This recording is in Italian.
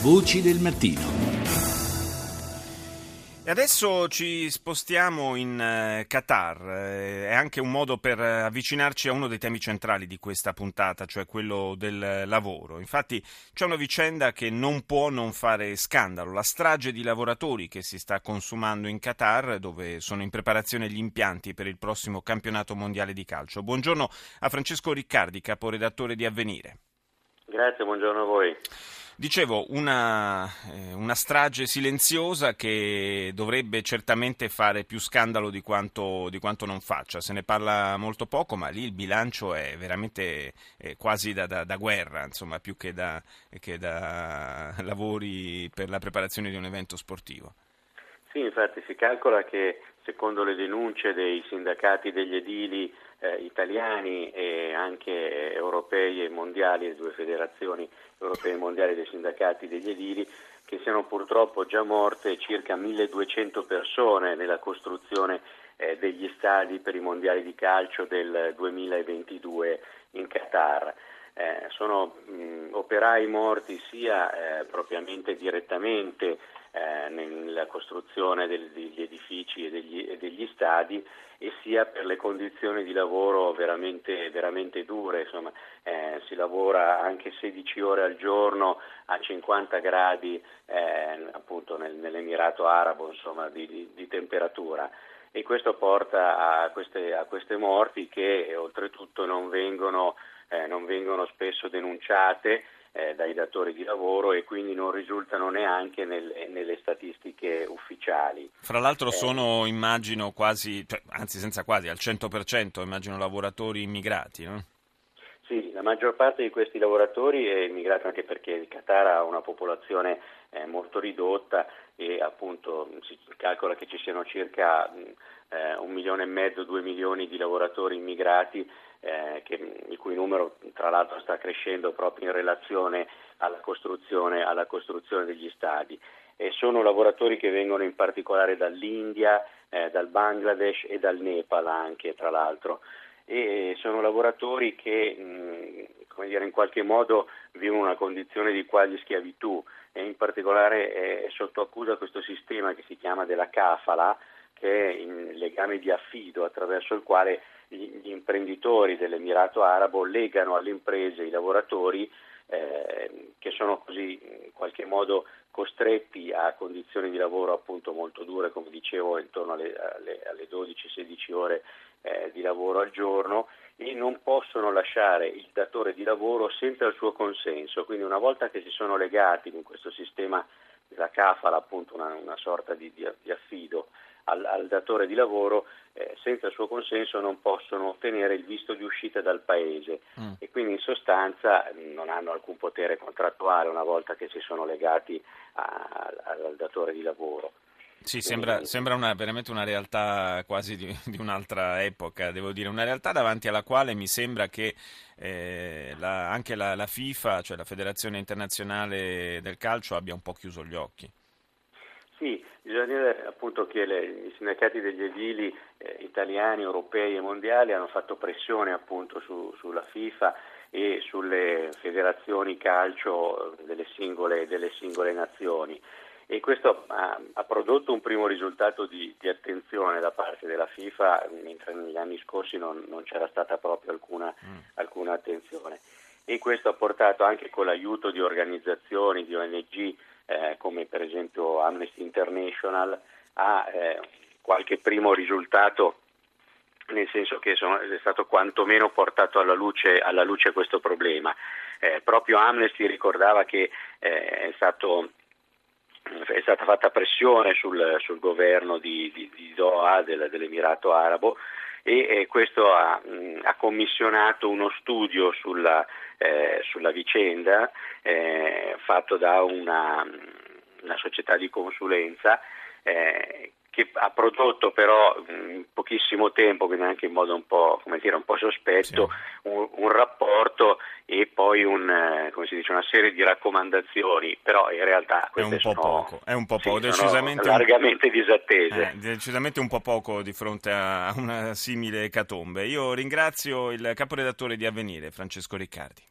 Voci del mattino. E adesso ci spostiamo in eh, Qatar, eh, è anche un modo per avvicinarci a uno dei temi centrali di questa puntata, cioè quello del lavoro. Infatti c'è una vicenda che non può non fare scandalo, la strage di lavoratori che si sta consumando in Qatar, dove sono in preparazione gli impianti per il prossimo campionato mondiale di calcio. Buongiorno a Francesco Riccardi, caporedattore di Avvenire. Grazie, buongiorno a voi. Dicevo, una, eh, una, strage silenziosa che dovrebbe certamente fare più scandalo di quanto, di quanto, non faccia. Se ne parla molto poco, ma lì il bilancio è veramente eh, quasi da, da, da, guerra, insomma, più che da, che da lavori per la preparazione di un evento sportivo. Sì, infatti si calcola che secondo le denunce dei sindacati degli edili eh, italiani e anche europei e mondiali, le due federazioni europee e mondiali dei sindacati degli edili, che siano purtroppo già morte circa 1200 persone nella costruzione eh, degli stadi per i mondiali di calcio del 2022 in Qatar. Eh, sono mh, operai morti sia eh, propriamente direttamente eh, nella costruzione del, degli edifici e degli, e degli, stadi e sia per le condizioni di lavoro veramente, veramente dure, insomma, eh, si lavora anche 16 ore al giorno a 50 gradi eh, appunto nel, nell'Emirato Arabo insomma, di, di, di, temperatura. E questo porta a queste, a queste morti che oltretutto non vengono, eh, non vengono spesso denunciate eh, dai datori di lavoro e quindi non risultano neanche nel, nelle statistiche ufficiali. Fra l'altro eh, sono, immagino, quasi, cioè, anzi senza quasi, al 100% immagino lavoratori immigrati, no? Sì, la maggior parte di questi lavoratori è immigrata anche perché il Qatar ha una popolazione eh, molto ridotta e appunto si calcola che ci siano circa eh, un milione e mezzo, due milioni di lavoratori immigrati eh, che, il cui numero tra l'altro sta crescendo proprio in relazione alla costruzione, alla costruzione degli stadi. E sono lavoratori che vengono in particolare dall'India, eh, dal Bangladesh e dal Nepal anche tra l'altro. E sono lavoratori che mh, dire, in qualche modo vivono una condizione di quasi schiavitù e in particolare è sotto accusa questo sistema che si chiama della kafala, che è in legame di affido attraverso il quale gli imprenditori dell'Emirato Arabo legano alle imprese i lavoratori eh, che sono così in qualche modo costretti a condizioni di lavoro appunto molto dure, come dicevo, intorno alle, alle, alle 12-16 ore eh, di lavoro al giorno e non possono lasciare il datore di lavoro senza il suo consenso. Quindi una volta che si sono legati con questo sistema della CAFAL, appunto una, una sorta di, di, di affido, al, al datore di lavoro eh, senza il suo consenso non possono ottenere il visto di uscita dal paese mm. e quindi in sostanza non hanno alcun potere contrattuale una volta che si sono legati a, a, al datore di lavoro. Sì, sembra, sembra una, veramente una realtà quasi di, di, un'altra epoca, devo dire, una realtà davanti alla quale mi sembra che eh, la, anche la, la FIFA, cioè la Federazione Internazionale del Calcio, abbia un po' chiuso gli occhi. Sì, bisogna dire appunto che le, i sindacati degli edili eh, italiani, europei e mondiali hanno fatto pressione appunto su, sulla FIFA e sulle federazioni calcio delle singole, delle singole nazioni e questo ha, ha, prodotto un primo risultato di, di, attenzione da parte della FIFA, mentre negli anni scorsi non, non c'era stata proprio alcuna, mm. alcuna, attenzione. E questo ha portato anche con l'aiuto di organizzazioni, di ONG, eh, come per esempio Amnesty International, ha eh, qualche primo risultato nel senso che sono, è stato quantomeno portato alla luce, alla luce questo problema. Eh, proprio Amnesty ricordava che eh, è, stato, è, stata fatta pressione sul, sul governo di, di, di Doha, del, dell'Emirato Arabo, e eh, questo ha, mh, ha, commissionato uno studio sulla, eh, sulla vicenda eh, fatto da una, una, società di consulenza eh, che ha prodotto però in pochissimo tempo, quindi anche in modo un po', dire, un po sospetto, sì. un, un, rapporto e poi un, eh, dice, una serie di raccomandazioni, però in realtà è un po' sono, poco, è un po' poco, sì, decisamente largamente disattese. Eh, decisamente un po' poco di fronte a una simile ecatombe. Io ringrazio il caporedattore di Avvenire, Francesco Riccardi.